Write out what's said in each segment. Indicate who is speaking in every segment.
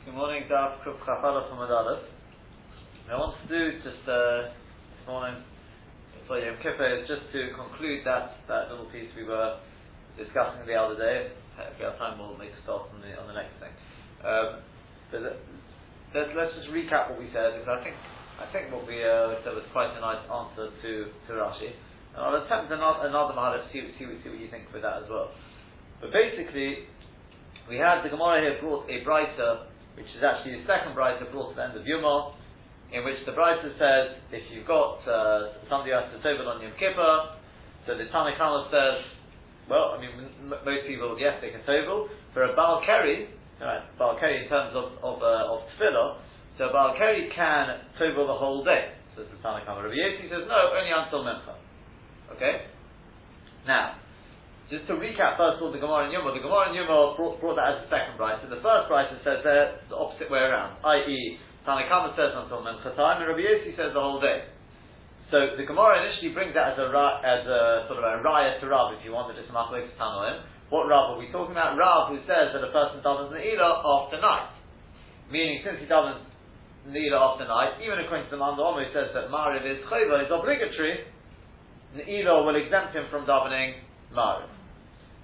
Speaker 1: Good morning, Daf Kuf Chafala from Adalas. I want to do just uh, this morning for Yom Kippur is just to conclude that, that little piece we were discussing the other day. If we have time, we'll make a start on the on the next thing. Um, but let's, let's just recap what we said because I think I think what we uh, said was quite a nice answer to to Rashi. And I'll attempt another another mahal see see see what you think with that as well. But basically, we had the Gemara here brought a brighter which is actually the second brisa brought to the end of Yuma, in which the brisa says if you've got uh, somebody has to tovel on Yom Kippur, so the Tanakhama says, well, I mean, m- most people, yes, they can tovel. For a Baal Keri, right, Baal Keri in terms of of, uh, of tefillah, so a Baal Keri can tovel the whole day. Says the Tanakhama. Rabbi Yossi says no, only until Mincha. Okay. Now, just to recap, first of all, the Gemara in Yuma. The Gemara in Yuma brought, brought that as a second price. So the first price says there the opposite way around, i.e., Tanakama says until Mincha time, and Rabbi Yossi says the whole day. So the Gemara initially brings that as a as a sort of a raya to Rav, if you want, wanted to machlekes tanoim. What Rav are we talking about? Rav who says that a person davens neila after night, meaning since he davens neila after night, even according to the Manda who says that Mariv is chayva is obligatory, neila will exempt him from davening Mariv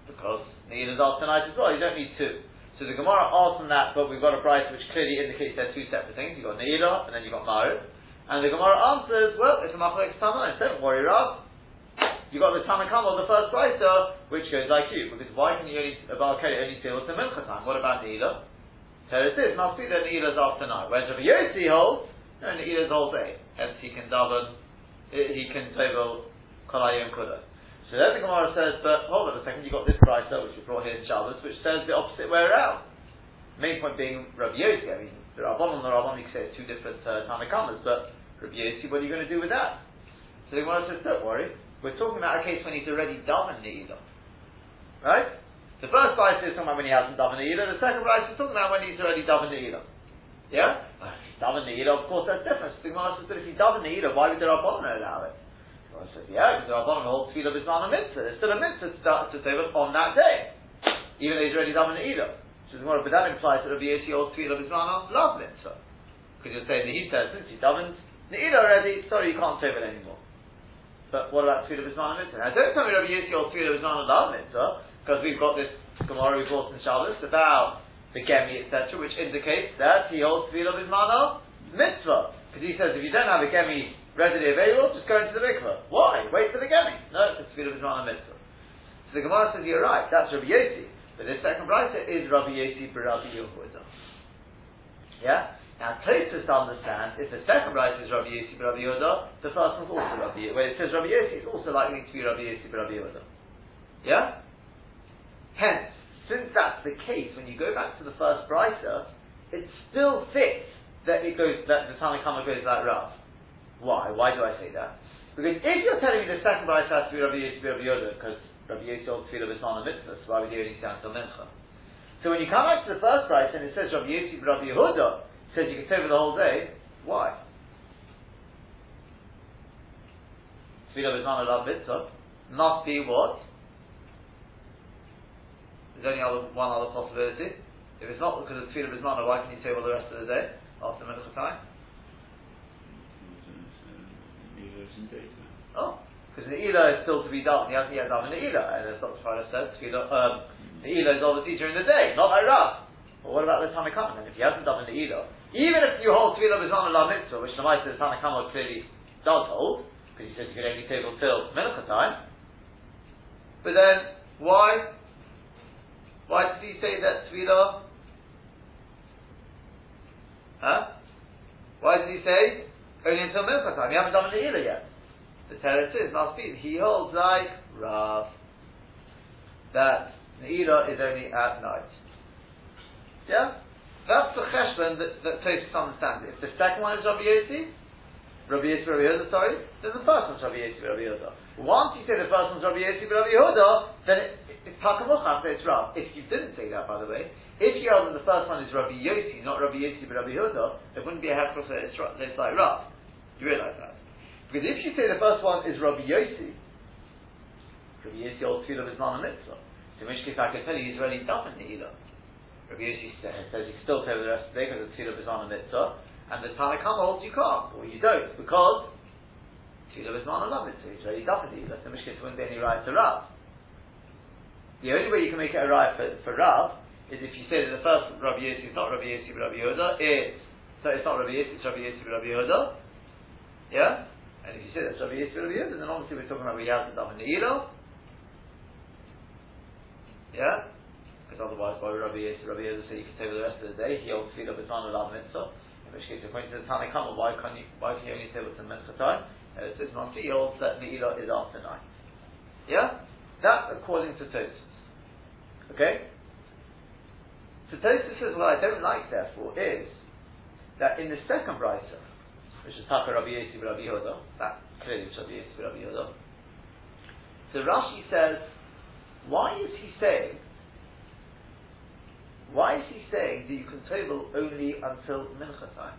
Speaker 1: because Neil is asked tonight as well. Oh, you don't need two. So the Gemara asks on that, but we've got a price which clearly indicates they're two separate things. You've got Neila and then you've got Mariv. And the Gemara answers, well, it's a Machlek Tana. Don't worry, Rav. You've got the Tanakama, the first pricer, which goes like you. Because why can you only, about Keri only deal with the Mincha time? What about Neila? So it is, must be that Neila's after night. Whereas Rabbi Yossi holds, no, Neila's all day. Hence he can daven, he can table Kolayim Kudah. So then the Gemara says, but hold on a second, you've got this brisa which we brought here in Shabbos, which says the opposite way around. Main point being Rabbi Yossi. I mean, the Rabban and the Rabban, you say it's two different uh, Tanakamas, but Rabbi Yossi, what are you going to do with that? So the Gemara says, don't worry, we're talking about a case when he's already done the Ne'ilah. Right? The first brisa is talking about when he hasn't done the Ne'ilah, the second brisa is talking about when he's already done the Ne'ilah. Yeah? Daven Ne'ilah, of course, that's different. The Gemara says, but if done the Ne'ilah, why would the Rabban allow it? I said, yeah, because the Rabbanon hold tefillah b'zman a mitzvah. There's still a mitzvah to, start, to say on that day, even though he's already done an either. So more, but that implies that Rabbi Yossi holds tefillah b'zman a love mitzvah. Because you're saying that he says, since done the either already, sorry, you can't save it anymore. But what about tefillah b'zman a mitzvah? Now don't tell me Rabbi Yossi holds tefillah b'zman a love mitzvah, because we've got this Gemara we brought in Shabbos about the Gemi, etc., which indicates that he holds tefillah b'zman a mitzvah. Because he says if you don't have a Gemi readily available, just go into the mikveh. Why? Wait for the gemi. No, it's tefillah b'zman mitzvah. So the Gemara says, you're right, that's Rabbi Yossi. But this second writer is Rabbi Yossi Rabbi Yehuda. Yeah? Now, closest to understand, if the second writer is Rabbi Yossi Rabbi Yehuda, the first one's also Rabbi Yehuda. When it says Rabbi Yossi, it's also likely to be Rabbi Yossi Rabbi Yehuda. Yeah? Hence, since that's the case, when you go back to the first writer, it still fits that it goes, that the Tanakhama goes like Rav. Why? Why do I say that? Because if you're telling me the second bride has to be Rabbi Yossi, Rabbi because Rabbi Yossi holds Tefillah B'Sman Mitzvah, so why would you only say until Mincha? So when you come back to the first price and it says Rabbi Yossi, Rabbi Yehuda, says you can say for the whole day, why? Tefillah B'Sman Love Mitzvah must be what? There's only other, one other possibility. If it's not because of Tefillah B'Sman, why can you say all the rest of the day after Mincha time? Oh, because the Ela is still to be done. He hasn't yet done the Ela, and as Dr. Friday said, um, the Ela is obviously during the day, not like Rav. But what about the Tanakama? And if he hasn't done the Ela, even if you hold Tefillah B'Zman La Mitzvah, which the Maisa the Tanakama clearly does hold, because he says you can only table till Mincha time, but then why? Why did he say that Tefillah? Huh? Why did he say only until Mincha time? You haven't done the Ela yet. The Teretz is must be he holds like Rav that Neila is only at night. Yeah, that's the cheshbon that, that Tosfos understands. If the second one is Rabbi Yossi, Rabbi Yossi, Rabbi Yehuda, sorry, then the first one's Rabbi Yossi, Rabbi Yehuda. Once you say the first one's Rabbi Yossi, Rabbi Yehuda, then it, it's Takamucha, it's Rav. If you didn't say that, by the way, if you held that the first one is Rabbi Yossi, not Rabbi Yossi, but Rabbi Yehuda, it wouldn't be a so it's, it's like Rav. You realize that? Because if you say the first one is Rabbi Yossi, Rabbi Yossi holds tefillah is not a mitzvah. So in which case I can tell you he's already done in Ne'ilah. Rabbi Yossi says you still tell the rest of the day because the tefillah is on a mitzvah, and the Tanakama holds you can't, or you don't, because tefillah is on a mitzvah. He's already done it. In which case, wouldn't be any right to Rav. The only way you can make it a right for, for Rav is if you say that the first Rabbi Yossi is not Rabbi Yossi but Rabbi Yehuda, it's so it's not Rabbi Yossi, it's Rabbi Yossi but Rabbi Yehuda. Yeah? And if you say that's Rabbi Yossi but Rabbi Yehuda, then obviously we're talking about we have the Ne'ilah. Yeah? Because otherwise, why would Rabbi Yossi, Rabbi Yehuda say you can say for the rest of the day, he holds his man without mitzvah. In which case, according to the Tanakhama, why can't you, why can you only say what's in mitzvah time? Uh, it's this month, he holds that Ne'ilah is after night. Yeah? That's according to Tosfos. Okay? So Tosfos says, what I don't like, therefore, is that in the second brisa, which is Taka Rabbi Yossi Rabbi Yehuda, that clearly is Rabbi Yossi Rabbi Yehuda. So Rashi says, why is he saying? Why is he saying that you can table only until mincha time?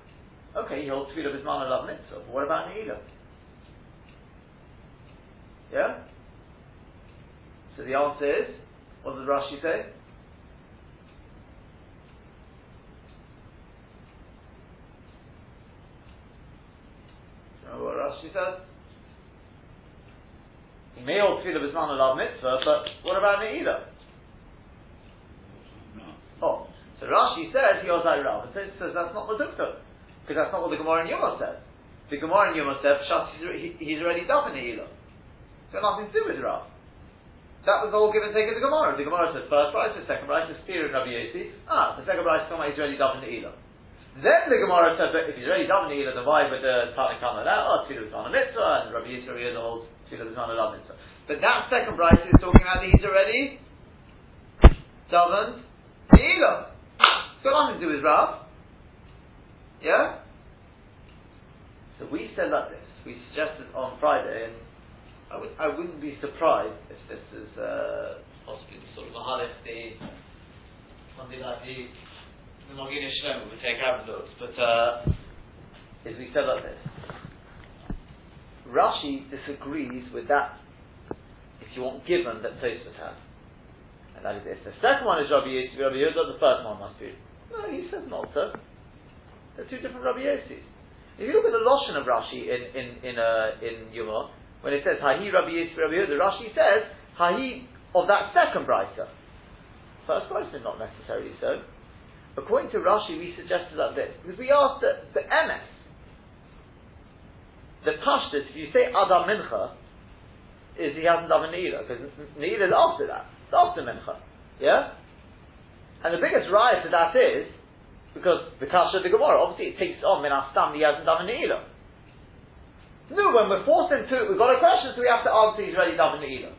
Speaker 1: Okay, he holds tefillah bisman alav mitzvah, but what about ne'ilah? Yeah. So the answer is, what does Rashi say? Remember what Rashi says? He may hold tefillah b'zman alav mitzvah, but what about ne'ilah? Oh, so Rashi says he like Rav, and says, that's not the Madukta, because that's not what the Gemara in Yoma says. The Gemara in Yoma says he's, he's already done in ne'ilah. It's got nothing to do with Rav. That was the whole give and take of the Gemara. The Gemara says first price, the second price, the spear of Rabbi Yossi. Ah, the second price is about he's already done in ne'ilah. Then the Gemara says that if he's already done the then why would the Tanakh that? Tfilah is on a mitzvah, and Rabbi Yisrael Rabbi Yehuda holds Tfilah is on a mitzvah. But that second Bryce is talking about that he's already davened. It's got nothing to do with Rav. Yeah? So we said like this. We suggested on Friday, and I, wouldn't be surprised if this is uh, possibly the sort of a halif, the something like the Maginei Shlomo would take have a look, but uh, as we said like this, Rashi disagrees with that, if you want, given that Tosfos has. And that is this. The second one is Rabbi Yossi, Rabbi Yehuda, the first one must be. No, he says not so. They're two different Rabbi Yossis. If you look at the Lashon of Rashi in, in, in, uh, in Yuma, when it says Hahi Rabbi Yossi, Rabbi Yehuda, Rashi says Hahi of that second brisa. First brisa, not necessarily so. According to Rashi, we suggested like this because we asked the, the MS, the Pashtus, if you say Adam Mincha, is he hasn't done a Neila, because Neila is after that. It's after Mincha. Yeah? And the biggest riot to that is, because the Kasha of the Gemara, obviously it takes on Min Astam, he hasn't done a Neila. No, when we're forced into it, we've got a question, so we have to answer he's ready done a Neila.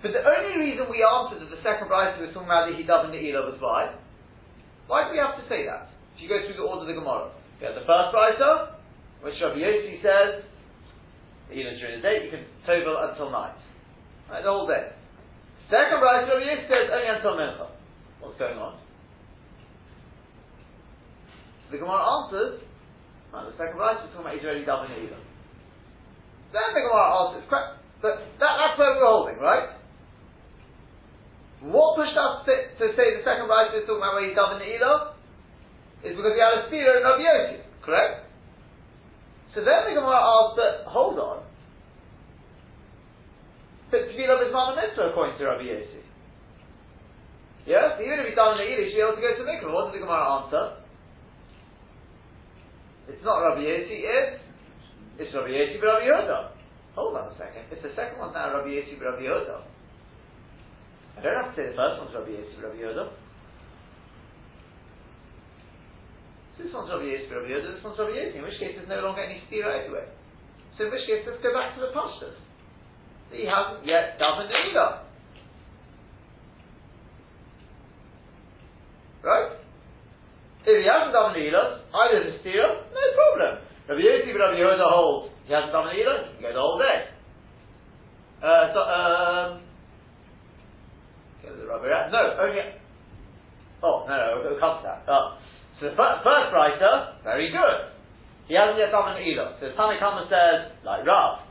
Speaker 1: But the only reason we answered that the second bride we were talking about that he doesn't Neila was why? Why do we have to say that? If you go through the order of the Gemara, you have the first brisa, which Rabbi Yossi says, even during the day, you can tovel until night. Right, the whole day. Second brisa, Rabbi Yossi says only until mincha. What's going on? So the Gemara answers, right, the second brisa, we're talking about already done either. Then the Gemara answers, but that, that's where we're holding, right? What pushed us to, to say the second Rashi is talking about where in the Eloh? Is because he had a spear in Rabbi Yossi, correct? So then the Gemara asks, but hold on. But Tefillah is not mitzvah according to Rabbi Yossi. Yes? Even if he's done in the he should be able to go to mikvah. What does the Gemara answer? It's not Rabbi Yossi, it's, it's Rabbi but Rabbi Yehuda. Hold on a second. It's the second one now Rabbi but Rabbi Yehuda, I don't have to say the first one's Rabbi Yosef Rabbi Yehuda. This one's Rabbi Yosef Rabbi Yehuda, this one's Rabbi Yosef, in which case there's no longer any stira anyway. So in which case, let's go back to the pastors. He hasn't yet done the either. Right? If he hasn't done the either, either the stira, no problem. Rabbi Yosef Rabbi Yehuda holds, he hasn't done the either, he can go the whole day. Uh, so, um, no, oh, only. Oh, no, no, we'll come to that. Oh. So the first, first writer, very good. He hasn't yet done an either. So Tanakama says, like Rav,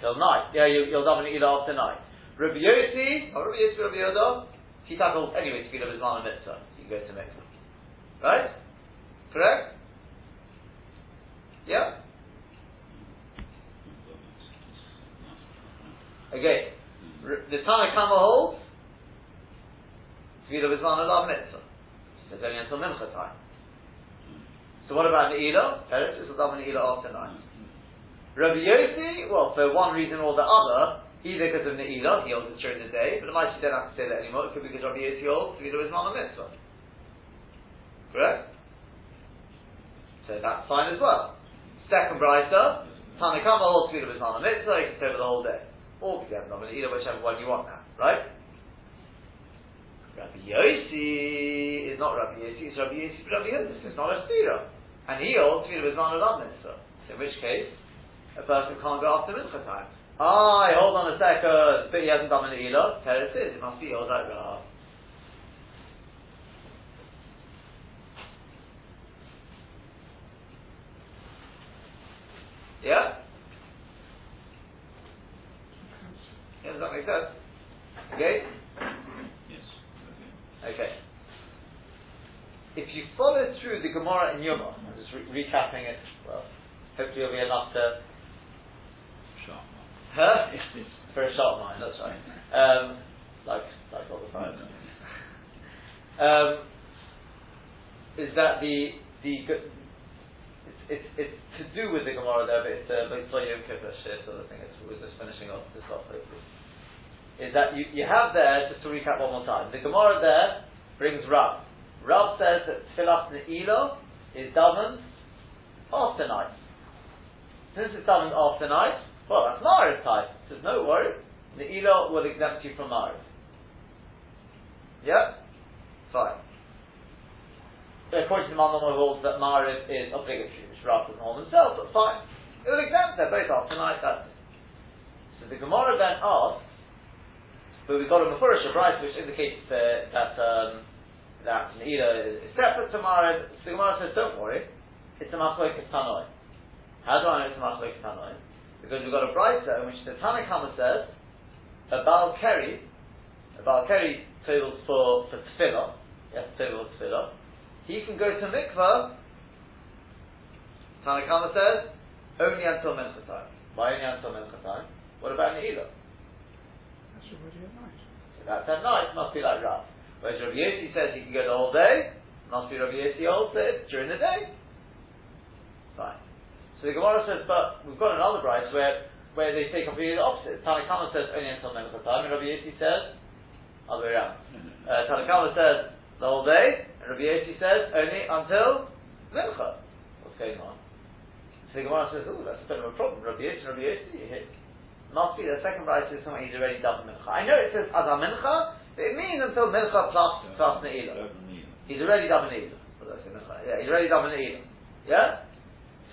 Speaker 1: till night. Yeah, you, will an either after night. Rabbi Yossi, or Rabbi Yossi, Rabbi Yoda, he tackled anyway to be of his man mitzvah. you go to mikvah. Right? Correct? Yeah? Again, the Tana Kama holds Tvila Bizman Alav Mitzvah. It's only until Mincha time. So what about Ne'ilah? Teretz is Adam Ne'ilah after night. Rabbi Yossi, well, for one reason or the other, either because of Ne'ilah, he holds it during the day, but might you don't have to say that anymore, it could be because Rabbi Yossi holds Tvila Bizman Mitzvah. Correct? So that's fine as well. Second Brisa, Tanakama holds Tvila Bizman Mitzvah, you can say for the whole day or Kedem Nomin, either whichever one you want now, right? Rabbi Yossi is not Rabbi Yossi, it's Rabbi Yossi, Rabbi Yossi, it's not a Stira. And he holds Tvila with Manad Mitzvah. So in which case, a person can't go after Mincha time. Ah, hold on a second, but he hasn't done an Ela. Tell it is, it must be Yod Rav. Yeah? Yeah, does that make sense? Okay? Okay. If you follow through the Gemara in Yoma, I'm just re- recapping it, well, hopefully it'll be enough to.
Speaker 2: Sharp.
Speaker 1: Huh? For a sharp mind, that's right. Um, like, like all the time. Um, is that the, the, it's, it's, it's to do with the Gemara there, but it's uh, for Yom Kippur shit, so I think it's, we're just finishing off this off hopefully. Is that you, you have there, just to recap one more time, the Gemara there brings Rav. Rav says that Tfilas Ne'ilah is davened after night. Since it's davened after night, well, that's Ma'ariv type. Says, no worry, Ne'ilah will exempt you from Ma'ariv. Yep? Fine. According to the Malmama rules that Ma'ariv is obligatory, which Rav doesn't hold himself, but fine. It will exempt them both after night, that's it. So the Gemara then asks, but we've got a Mefurish of rice which indicates uh, that um, that Ne'ilah is separate to Ma'ariv. So Gemara says, don't worry, it's a Machloikas Tanoi. How do I know it's a Machloikas Tanoi? Because we've got a Brisa in which the Tanakhama says, a Baal Keri, a Baal Keri tables for, for Tefillah, yes, table for Tefillah, he can go to Mikvah, Tanakhama says, only until Mincha time. Why only until Mincha time? What about Ne'ilah?
Speaker 2: That's already at night.
Speaker 1: So that's at night, must be like Rav. Whereas Rabbi Yossi says you can go the whole day, must be Rabbi Yossi holds it during the day. Fine. So the Gemara says, but we've got another price where, where they say completely the opposite. Tanakama says only until Mincha time, and Rabbi Yossi says, other way around. Uh, Tanakama says the whole day, and Rabbi Yossi says only until Mincha. What's going on? So the Gemara says, oh, that's a bit of a problem. Rabbi Yossi, Rabbi Yossi, hit. Must be the second price is something he's already done Mincha. I know it says Azam Mincha, but it means until Mincha plus, plus Ne'ilah. He's already done Ne'ilah. What did I say, Mincha? Yeah, he's already done Ne'ilah. Yeah?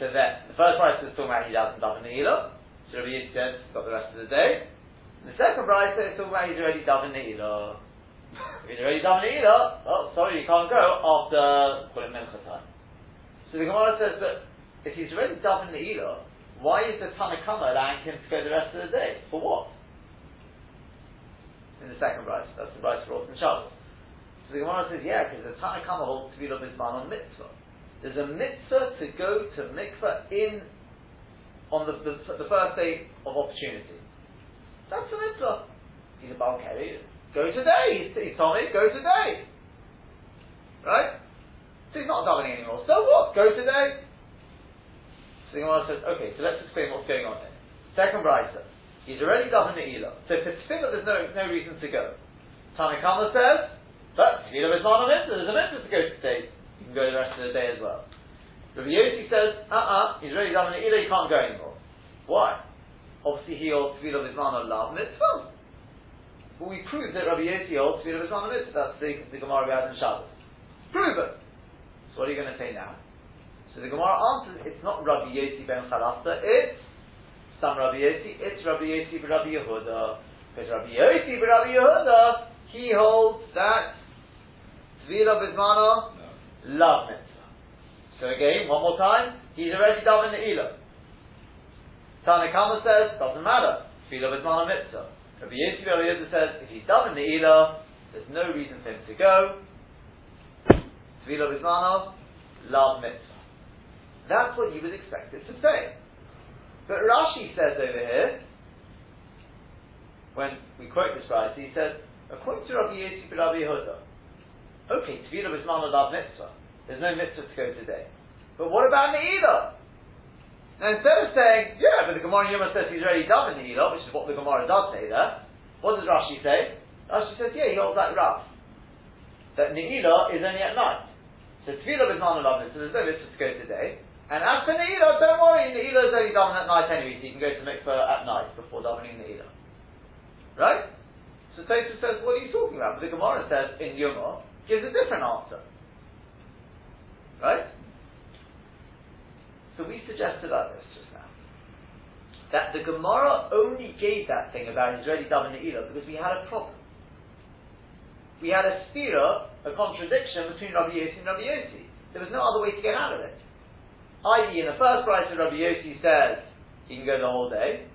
Speaker 1: So that, the first price is talking about he hasn't done Ne'ilah. So Rabbi Yossi says, got the rest of the day. The second price is talking about he's already done Ne'ilah. If he's already done Ne'ilah, oh, sorry, you can't go after, call it Mincha time. So the Gemara says that if he's already done Ne'ilah, why is the Tanakama allowing him to go the rest of the day? For what? In the second price, that's the price for Rosh Shabbos. So the Gemara says, yeah, because the Tanakama holds to be Bisman on mitzvah. There's a mitzvah to go to mikvah in on the, the, the first day of opportunity. That's a mitzvah. He's a Baal Keri. Go today. He's, he told me, go today. Right? So he's not davening anymore. So what? Go today. So the Gemara says, okay, so let's explain what's going on here. Second brisa. He's already done the Ela. So for Tefillah, there's no, no reason to go. Tanakama says, but Tefillah is not a mitzvah. There's a mitzvah to go today. You can go the rest of the day as well. Rabbi Yossi says, uh-uh, he's already done the Ela, he can't go anymore. Why? Obviously he holds Tefillah Bismana love mitzvah. But we prove that Rabbi Yossi holds Tefillah Bismana mitzvah. That's the, the Gemara we had in Shabbos. Prove it. So what are you going to say now? So the Gemara answers, it's not Rabbi Yossi ben Chalafta, it's some Rabbi Yossi, it's Rabbi Yossi ben Rabbi Yehuda. Because Rabbi Yossi ben Rabbi Yehuda, he holds that Tvila Bismana love mitzvah. So again, one more time, he's already done in the Ela. Tanakama says, doesn't matter, Tvila Bismana mitzvah. Rabbi Yossi ben Rabbi Yehuda says, if he's done in the Ela, there's no reason for him to go. Tvila Bismanov, love Mitzvah. That's what you would expect it to say. But Rashi says over here, when we quote this right, he says, according to Rabbi Yossi Rabbi Yehuda, okay, Tvila Bismanov Lav Mitzvah. There's no mitzvah to go today. But what about Ne'ilah? Now instead of saying, yeah, but the Gemara Yoma says he's already done in Ne'ilah, which is what the Gemara does say there, what does Rashi say? Rashi says, yeah, he holds that Rav. That Ne'ilah is only at night. So Tefillah is not a so there's no mitzvah to go today. And as for Ne'ilah, don't worry, Ne'ilah is only done at night anyway, so you can go to mikveh at night before davening Ne'ilah. Right? So Tosfos says, what are you talking about? But the Gemara says, in Yoma, gives a different answer. Right? So we suggested like this just now. That the Gemara only gave that thing about Israeli Dam and Ne'ilah because we had a problem. We had a stira, a contradiction between Rabbi Yossi and Rabbi Yossi. There was no other way to get out of it. I.e., in the first price, Rabbi Yossi says he can go the whole day.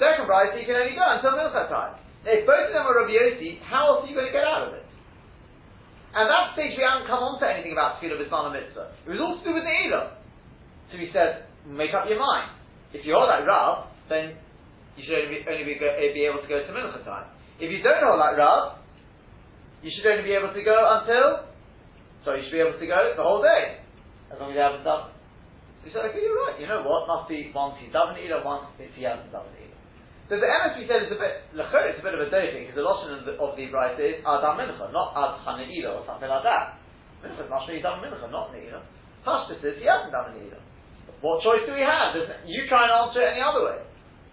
Speaker 1: Second price, he can only go until Mincha time. If both of them are Rabbi Yossi, how else are you going to get out of it? At that stage, we hadn't come on to anything about Tefillah B'Zman Mitzvah. It was all to do with Ne'ilah. So he says, make up your mind. If you hold like Rav, then you should only be, only be, go, be able to go to Mincha time. If you don't hold like Rav, you should only be able to go until, sorry, you should be able to go the whole day, as long as you haven't done. He said, okay, you're right. You know what? Must be once he's it, or once he hasn't done it. So the we said is a bit lechor, it's a bit of a dofi because the lashon of the, of the is adam mincha, not ad chaneila or something like that. Mincha must be done mincha, not neila. Pashtus is he hasn't done neila. What choice do we have? You try and answer it any other way.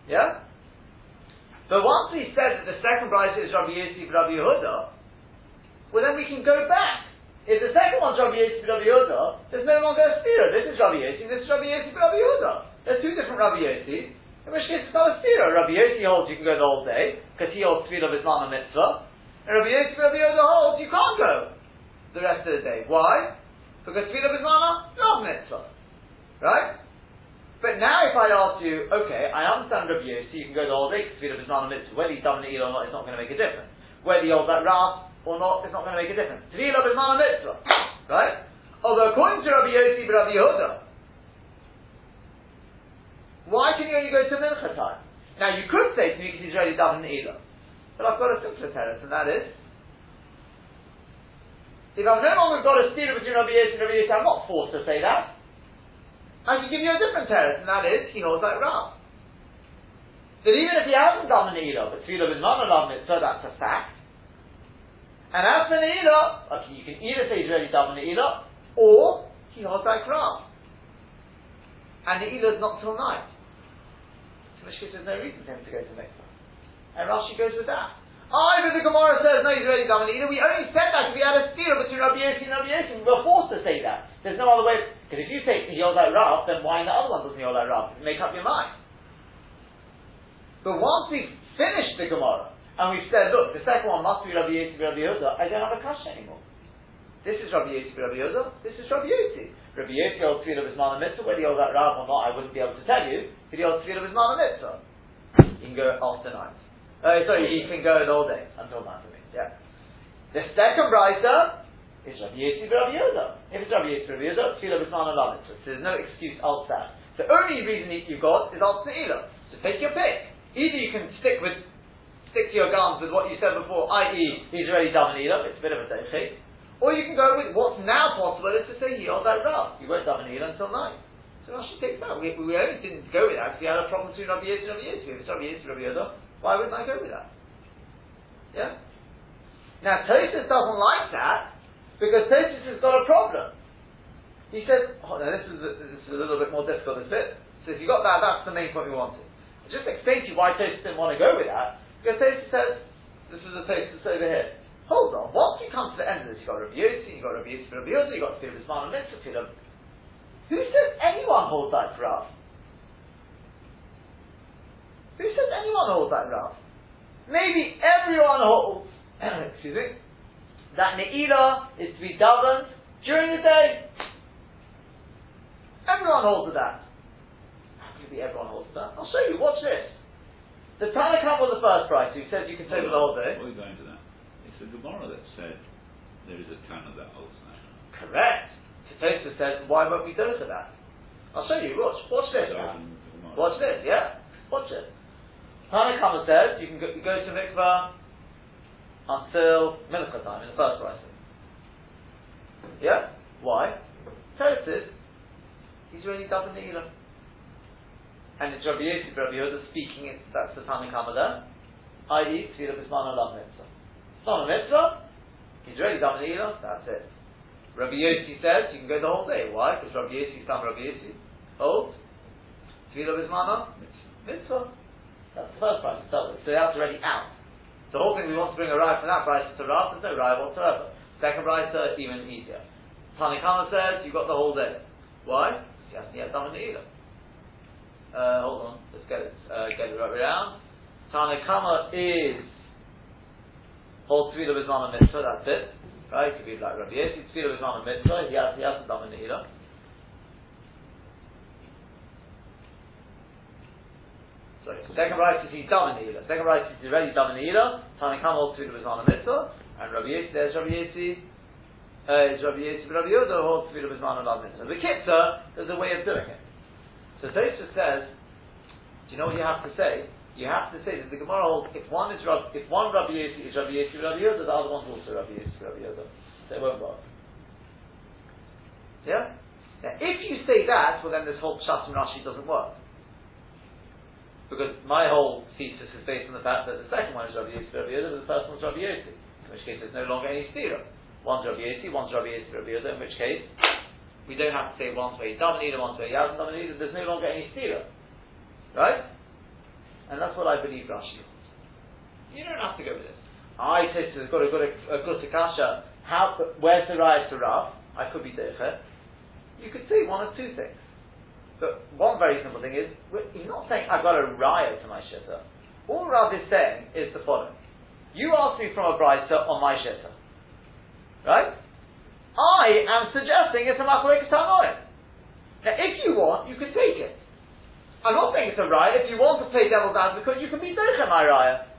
Speaker 1: Yeah? But once he said that the second bride is Rabbi Yossi Rabbi Yehuda, well then we can go back. If the second one's Rabbi Yossi Rabbi Yehuda, there's no longer a stira. This is Rabbi Yossi, this is Rabbi Yossi Rabbi Yehuda. There's two different Rabbi Yossi. In which case it's not a stira. Rabbi Yossi holds you can go the whole day, because he holds Tefillah of his a mitzvah. And Rabbi Yossi Rabbi Yehuda holds you can't go the rest of the day. Why? Because Tefillah of his not mitzvah. Right? But now if I ask you, okay, I understand Rabbi Yossi, you can go the whole day because of his non mitzvah. Whether he's done an or not, it's not going to make a difference. Whether he holds that Ras or not, it's not going to make a difference. Tefillah is not a mitzvah. Right? Although according to Rabbi Yossi, Rabbi Yehuda, why can you only go to Mincha time? Now you could say to me because done an Elah. But I've got a simpler tenet, and that is, if I've no longer got a steer between Rabbi Yossi and Rabbi Yossi, I'm not forced to say that. I can give you a different teretz, and that is, he holds like Rav. That even if he hasn't done the Ne'ilah, but Tefillah is not a Rav mitzvah, that's a fact. And as for Ne'ilah, okay, you can either say he's already done the Ne'ilah, or he holds like Rav. And Ne'ilah is not till night. So in which case there's no reason for him to go to Mikvah. And Rashi goes with that. Ah, oh, but the Gemara says, no, he's already done it. We only said that because we had a steer between Rabbi Yossi and Rabbi Yossi. We were forced to say that. There's no other way. Because if you say he holds like Rav, then why in the other one doesn't he hold like Rav? Make up your mind. But once we've finished the Gemara, and we've said, look, the second one must be Rabbi Yossi Rabbi Yehuda, I don't have a kasha anymore. This is Rabbi Yossi Rabbi Yehuda, this is Rabbi Yossi. Rabbi Yossi holds three of his mitzvah, whether he holds that Rav or not, I wouldn't be able to tell you, but he holds three of his mitzvah. You can go after night. Uh, sorry, he can go all day until Matamim. Yeah. The second writer is Rabbi Yossi Rabbi Yehuda. If it's Rabbi Yossi Rabbi Yehuda, Tefillah B'Zman Alamitz. So there's no excuse that. The only reason you've got is Al. So take your pick. Either you can stick with stick to your guns with what you said before, i.e., he's already done an Elah, it's a bit of a day or you can go with what's now possible is to say that Rav. You won't have an Elah until night. So Rashi takes that. We, we only didn't go with that because we had a problem between Rabbi Yossi and Rabbi Yossi. If it's Rabbi Rabbi Yehuda, why wouldn't I go with that? Yeah? Now, Tosfos doesn't like that because Tosfos has got a problem. He says, oh, now this is, a, this is a little bit more difficult, this bit. So if you got that, that's the main point we wanted. I'll just explain to you why Tosfos didn't want to go with that. Tosfos says, this is a Tosfos over here. Hold on, once you come to the end of this, you've got Rabbi Yossi, you've got Rabbi Yossi, Rabbi Yossi, you've got Tefillah Bisman and Mitzvah Who says anyone holds that us? Who says anyone holds that Rav? Maybe everyone holds, excuse me, that Ne'ilah is to be governed during the day. Everyone holds that. Maybe everyone holds that. I'll show you, watch this. The Tanakh was the first price who said you can take the whole day.
Speaker 2: What are you going to that? It's the Gemara that said there is a Tana that holds that.
Speaker 1: Correct. Tosfos says, why won't we do it to that? I'll show you. Watch. Watch this. Watch this. Yeah. Watch it. Tanakama says you can go, you go to mikvah until mincha time in the first price. Yeah. Why? Tosfos, he's the Ne'ilah. And it's Rabbi Yosef, Rabbi Yehuda speaking, it, that's the Tanakama there, i.e., Tfilah Bisman Alav Mitzvah. It's a mitzvah, he's already done the Ne'ilah, that's it. Rabbi Yossi says you can go the whole day. Why? Because Rabbi Yossi, some Rabbi Yossi, holds Tefillah Bismana, mitzvah. That's the first price to. So that's already out. The whole thing we want to bring a ride from that price to Rav, there's no ride whatsoever. Second price, even easier. Tanakama says you've got the whole day. Why? Because he hasn't yet done it either. Uh, hold on, let's get it, uh, get it right around. Tanakama is holds Tefillah Bismana mitzvah, that's it. Right? It could be like Rabbi Yossi, Tefillah was on a mitzvah, he has, he hasn't done a Nehila. Sorry, second right is he's done a Nehila. Second right is he's already done a Nehila. Tanakam holds Tefillah was on a mitzvah, and Rabbi Yossi, there's Rabbi Yossi, uh, is Rabbi Yossi, Rabbi Yoda holds Tefillah was on a mitzvah. The Kitzah, there's a way of doing it. So Tosfos says, do you know what you have to say? you have to say that the Gemara holds if one is Rab, if one Rabbi Yossi is Rabbi Yossi Rabbi the other one's also Rabbi Yossi Rabbi Yoda. It won't work. Yeah? Now, if you say that, well then this whole Pshat and Rashi doesn't work. Because my whole thesis is based on the fact that the second one is Rabbi Yossi Rabbi but the first one is Rabbi Yossi. In which case there's no longer any stira. One's Rabbi Yossi, one's Rabbi Yossi Rabbi in which case we don't have to say one's he's done either, one's where he hasn't done either, there's no longer any stira. Right? And that's what I believe Rashi. You don't have to go with this. I said has got a good a, good kasha. How where's the rise to Rav? I could be there. You could say one of two things. But one very simple thing is he's not saying I've got a riot to my shitta. All Rav is saying is the following: You asked me from a brisa on my shitta, right? I am suggesting it's a machlekes tanoim. Now, if you want, you can take it. I'm not saying it's a raya. If you want to play devil's advocate, you can be Docha my raya.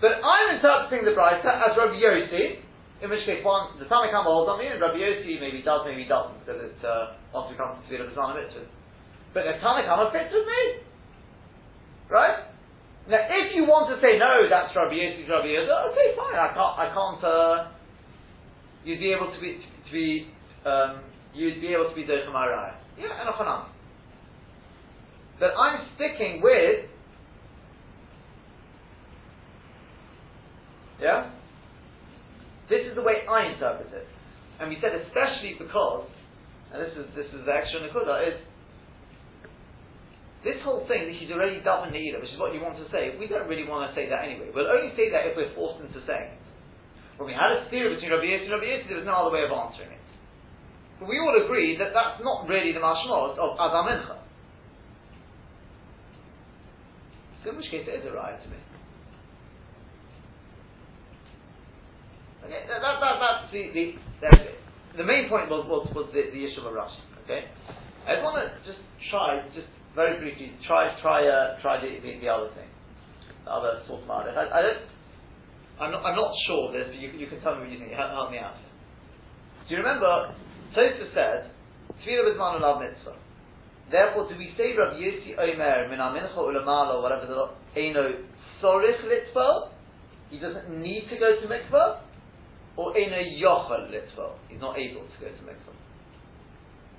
Speaker 1: But I'm interpreting the Brisa as Rabbi Yossi, in which case one, the Tanakh holds on me, and Rabbi Yossi maybe does, maybe doesn't, because it's, uh, once we come to Tefillah B'Zman Mitzvah. But the Tanakh fits with me. Right? Now, if you want to say, no, that's Rabbi Yossi, Rabbi Yossi, okay, fine, I can't, I can't, uh, you'd be able to be, to be, um, you'd be able to be Docha my raya. Yeah, and a but I'm sticking with yeah. This is the way I interpret it, and we said especially because, and this is this is the extra nekuda is this whole thing that he's already done either, which is what you want to say. We don't really want to say that anyway. We'll only say that if we're forced into saying it. When we had a theory between Rabbi Yossi and Rabbi Yossi, there was no other way of answering it. But we all agree that that's not really the mashmos of Adam Mincha. So in which case it is a right to me. Okay, that, that, that, that's the, the, the, the main point was, was, was the, the issue of Rashi. Okay, I just want to just try, just very briefly, try try uh, try the, the, the, other thing, the other sort of I, I don't, I'm not, I'm not sure this, but you, you can tell me what you think. Help, help me out. Do you remember? Tosfos said, "Tefillah with man mitzvah." Therefore, do we say Rav Yossi Omer min amincha ulamala or whatever the Eino sorich litvo? He doesn't need to go to mikvah, or Eino yochel litvo? He's not able to go to mikvah.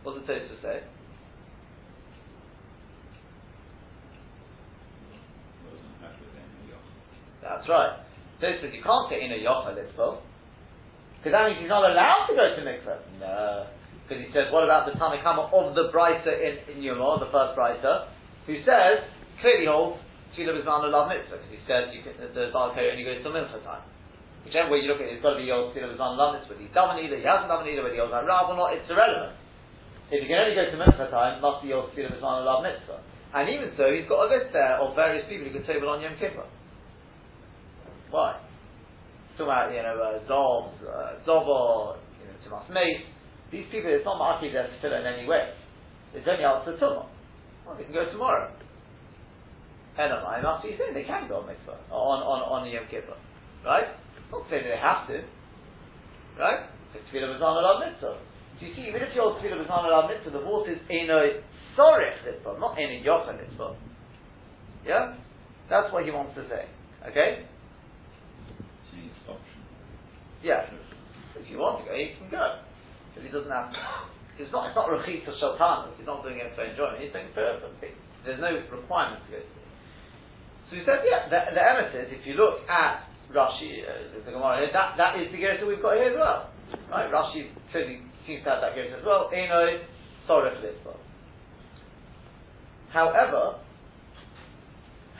Speaker 1: What does the say? That's right. Tosfos says you can't say Eino yochel litvo because that means he's not allowed to go to mikvah. No. Because he says, what about the Tanakama of the Brisa in, in Yuma, the first Brisa, who says, clearly holds, Tfilah Bizman love mitzvah, because he says you can, the Baal Keri only goes till Mincha time. Whichever eh, way you look at it, it's got oh, to be Yod Tfilah Bizman love mitzvah. He's done either, he hasn't done either, whether he holds Rav or not, it's irrelevant. If you can only go to Mincha time, must be Yod Tfilah Bizman love mitzvah. And even so, he's got a list there of various people who could table on Yom Kippur. Why? Talking about, you know, uh, Zov, uh, you know, Tomas Mace, these people, it's not Ma'aki their tefillah in any way. It's only out to Tumah. Well, they can go tomorrow. Elamai must be saying they can go on mitzvah, on, on, on Yom Kippur. Right? Not saying they have to. Right? Tefillah was on a mitzvah. So you see, even if you're tefillah b'zman al mitzvah, the water is in eno sorich litzvah, not in eno yochel litzvah. Yeah? That's what he wants to say. Okay? Yeah. If you want to go, you can go. But he doesn't have. It's not, it's not rechit for shaltanas. He's not doing it for enjoyment. He's doing it for, for There's no requirement to go to. So he says, yeah, the, the emet is, if you look at Rashi, uh, the Gemara here, that, that is the Girsa we've got here as well. Right? Rashi clearly seems to have that Girsa as well. Eno, Sorech Litzvah. However,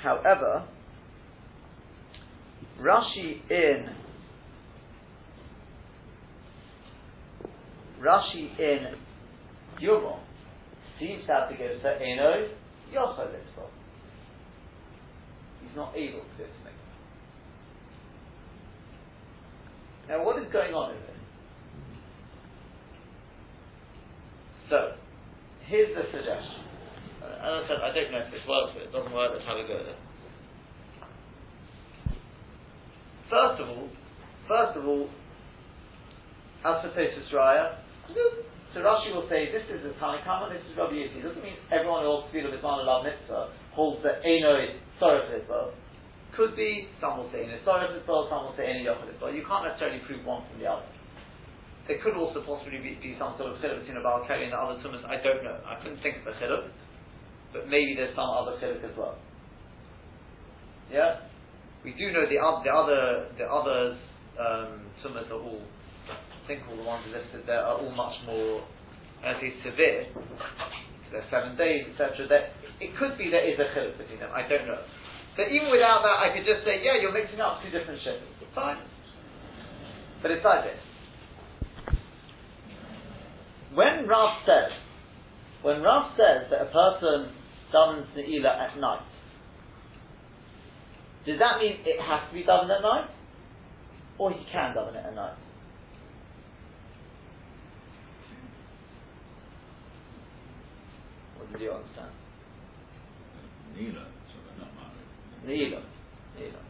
Speaker 1: however, Rashi in Rashi in Yuma seems to have to go to Eno Yochel. He's not able to go to Mikvah. Now, what is going on in this? So, here's the suggestion. I said, I don't know if this works, but it doesn't work. Let's have a go at it. First of all, first of all, as for Tosfos Raya, so Rashi will say this is the Tanakama, this is Rabbi Yossi. It doesn't mean everyone who holds Tefillah B'zman Love Mitzvah holds that Eno Soref Mitzvah. Could be, some will say Eno Soref Mitzvah, some will say Eno Yochel Mitzvah. You can't necessarily prove one from the other. There could also possibly be, be some sort of chiluk between a Baal Keri and the other tumas. I don't know. I couldn't think of a chiluk, but maybe there's some other chiluk as well. Yeah, we do know the, the other the others um, tumas are all think all the ones listed there are all much more, I say severe. They're seven days, etc. That it could be there is a chiluk between them. I don't know. So even without that, I could just say, yeah, you're mixing up two different shivas. Fine. But it's like this. When Rav says, when Rav says that a person davens Ne'ilah at night, does that mean it has to be done at night? Or he can daven it at night? What did you understand?
Speaker 2: Neela, so they're not married.
Speaker 1: Neila. Neila.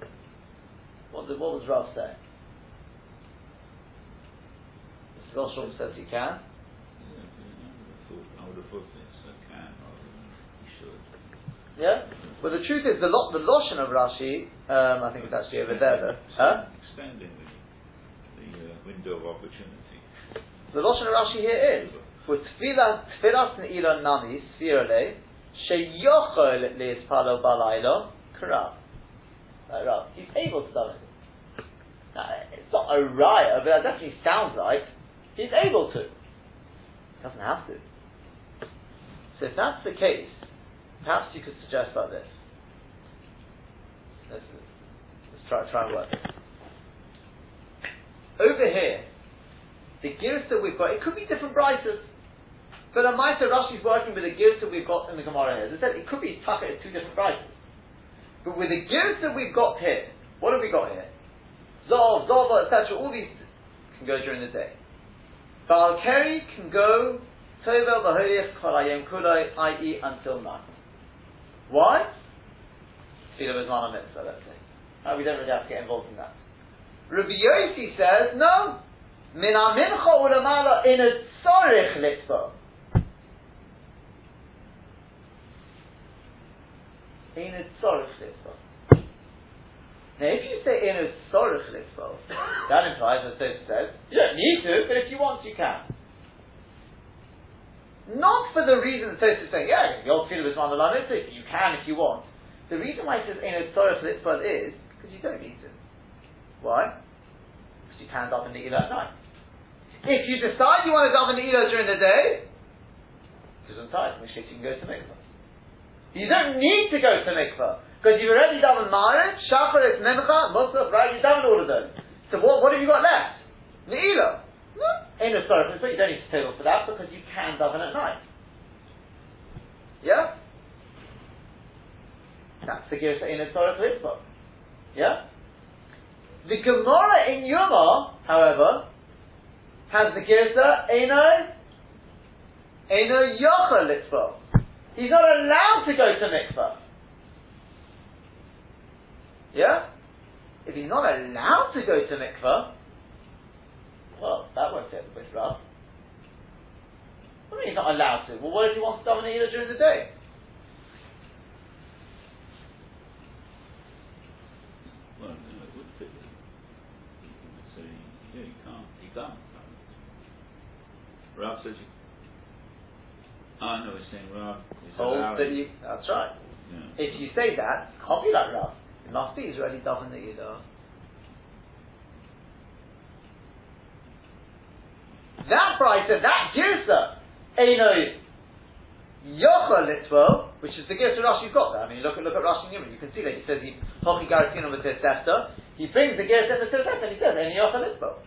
Speaker 1: What, did, what was Rav saying? Mr. Goldstrom says you can.
Speaker 2: I would have thought, I would have thought this, I can rather than he should.
Speaker 1: Yeah? Well, the truth is, the, lo- the Loshen of Rashi, um, I think it's actually over there though. Huh?
Speaker 2: Extending the, the uh, window of opportunity.
Speaker 1: The Loshen of Rashi here is, with tefillah, tefillah ne'ilah nami, sfirale, sheyochol le'izpalo balaylo, karav. Like Rav. He's able to it. Now, it's not a raya, but it definitely sounds like he's able to. He doesn't have to. So if that's the case, perhaps you could suggest like this. Let's, let's try, try and work this. Over here, the gears that we've got, it could be different prices. But a Maisa Rashi's working with the gears that we've got in the Gemara here. As I said, it could be tucked at two different prices. But with the that we've got here, what have we got here? Zov, Zova, etc. All these can go during the day. Baal Keri can go Tovel Bahoyech Kolayem Kulai, i.e. until night. Why? Tefillah B'zman Mitzvah, let's say. Uh, we don't really have to get involved in that. Rabbi Yossi says, no. Min mincha ulamala in a tzorich litzvah. In a tzorich litzvah. Now, if you say in a tzorich litzvah, that implies, as Tosa says, you don't need to, but if you want, you can. Not for the reason that Tosa is saying, yeah, the old tefillah is on the line, you can if you want. The reason why it says in a tzorich litzvah is because you don't need to. Why? Because you can daven the at night. If you decide you want to daven the during the day, doesn't tie, in which case you can go to mikvah. You don't need to go to mikvah because you've already done marriage, shacharis, memcha, musaf, right? You've done all of those. So what, what have you got left? Ne'ilah. No. In a sorry, but you don't need to table for that because you can daven at night. Yeah? That's the Girsa in a Torah Mitzvah. Yeah? The Gemara in Yuma, however, has the Girsa Eno Eno Yocha Litzvah. He's not allowed to go to mikvah. Yeah? If he's not allowed to go to mikvah, well, that won't fit with Rav. he's not allowed to. Well, what if he wants to daven Ne'ilah during the day?
Speaker 2: Well, no, it would fit. You would say, yeah, you can't. You can't. Rav says you. I know he's saying Rav is
Speaker 1: that you. That's right.
Speaker 2: Yeah.
Speaker 1: If you say that, can't be like Rav. It must be Israeli daven Ne'ilah. That Brisa, that Girsa, Einoi Yocha Litvo, which is the Girsa Rashi's got there. I mean, look at look at Rashi Newman. You can see that he says he Hochi Garatino Sefta. He brings the Girsa Sefta and he says Einoi Yocha Litvo.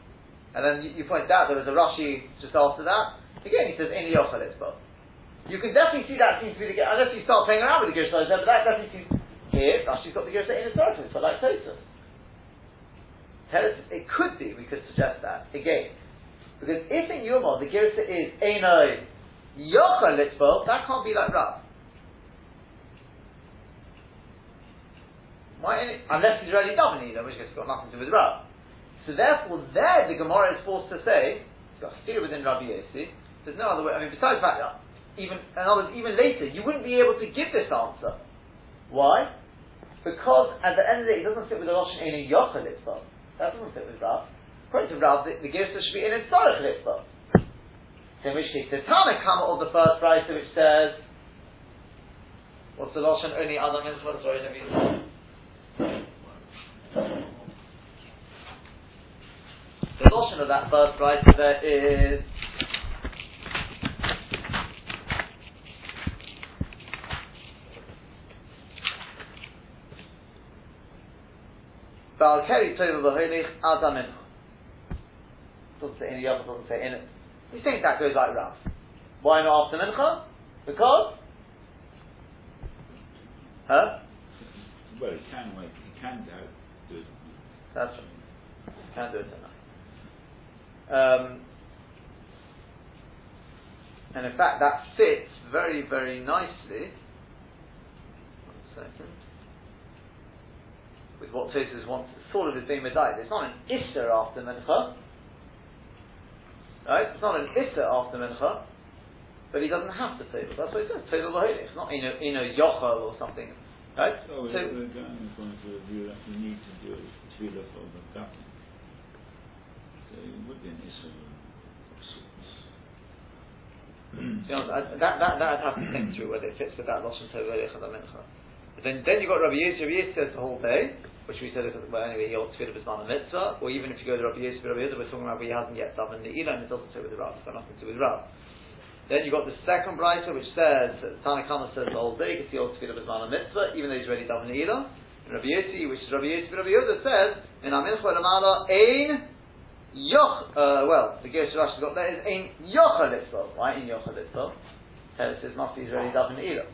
Speaker 1: And then you, you point out there was a Rashi just after that. Again, he says Einoi Yocha Litvo. You can definitely see that seems to be the unless you start playing around with the Girsa but that definitely seems here. Rashi's got the Girsa in his Torah, but like Tosfos. It could be, we could suggest that. Again, because if in Yuma the Girsa is Einoi Yocha Litvo, that can't be like Rav. Why? Unless he's really davening, in which it's got nothing to do with Rav. So therefore, there the Gemara is forced to say, it's got to steer within Rabbi Yossi. There's no other way. I mean, besides that, even in other words, even later, you wouldn't be able to give this answer. Why? Because at the end of the day, it doesn't fit with the Lashon Einoi Yocha Litvo. That doesn't fit with Rav. According to Rav, the, the Girsa should be in its Tzarech Litzvah. So in which case, the Tana Kama of the first Brisa which says, what's the Lashon only Adam Mitzvah? Sorry, let me. The Lashon of that first Brisa there is. Baal Keri Tov V'Holich Adam Mincha. Doesn't say any other, doesn't say in it. You think that goes like Rav. Why not after Mincha? Because? Huh?
Speaker 2: Well, he can wait. He can do do it.
Speaker 1: That's right. You can do it tonight. Um, and in fact, that fits very, very nicely. One second. With what Tosfos wants, sort of is being medayed. It's not an Isser after Mincha. Right? It's not an Isser after Mincha. But he doesn't have to Tevil. That's what he says. Tevil It's not Ino, Ino Yochel or something. Right?
Speaker 2: So,
Speaker 1: So-
Speaker 2: we're going according to the view that you need to do it tefillah for the davening. So it would be an issue of sorts.
Speaker 1: You know, that, that, that I'd have to think through whether it fits with that Lashon Tov Elech and Mincha. But then, then you've got Rabbi Yisrael. Rabbi Yisrael says the whole day, which we said, well, anyway, he holds Tefillah B'zman Mitzvah, or even if you go to Rabbi Yisrael, Rabbi Yisrael, we're talking about he hasn't yet done the and it doesn't fit with the Rav, it's got nothing to do with Rav. Then you've got the second Brisa, which says, Tanakama says the whole day, because he holds Tefillah B'zman Mitzvah, even though he's already done the Ilah. And Rabbi Yisrael, which is Rabbi Yisrael, Rabbi Yehuda says, in Amincha Lamala, Ein Yoch, uh, well, the Gersh Rashi got there is Ein Yocha Litzvah. Why Ein Yocha Litzvah? It says must be Israeli daven either.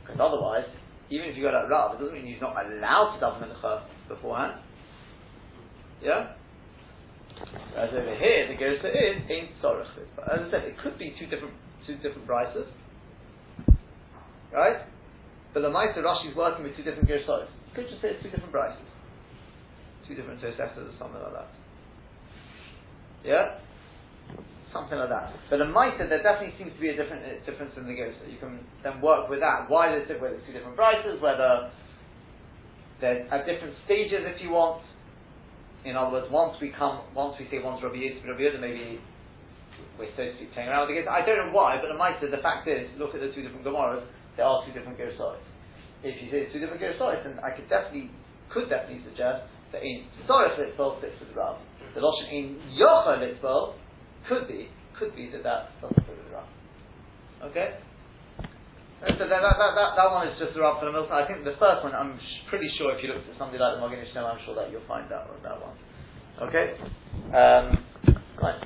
Speaker 1: Because otherwise, even if you go like Rav, it doesn't mean you're not allowed to daven mincha beforehand. Yeah? Whereas over here, the Girsa is Tzorech Litzvah. As I said, it could be two different two different brises. Right? But the Maisa Rashi is working with two different Girsas. You could just say it's two different brises, Two different Toseftas or something like that. Yeah? Something like that. But in Maita, there definitely seems to be a different uh, difference in the Girsa. You can then work with that. Why there's whether it's two different brises, whether they're at different stages if you want. In other words, once we come, once we say once Rabbi Yisrael, Rabbi Yehuda, maybe we're supposed to be playing around with the Girsa. I don't know why, but in Maita, the fact is, look at the two different Gemaras, there are two different Girsas. If you say it's two different Girsas, then I could definitely, could definitely suggest that in Sorech Litzvah fits with Rav. The Lashon in Yocha Litzvah could be, could be that that's something to the Rav. Okay? So that, that, that, that, one is just the Rav for the Milton. I think the first one, I'm sh- pretty sure if you looked at something like the Maginei Shlomo, I'm sure that you'll find that, one, that one. Okay? Um, right.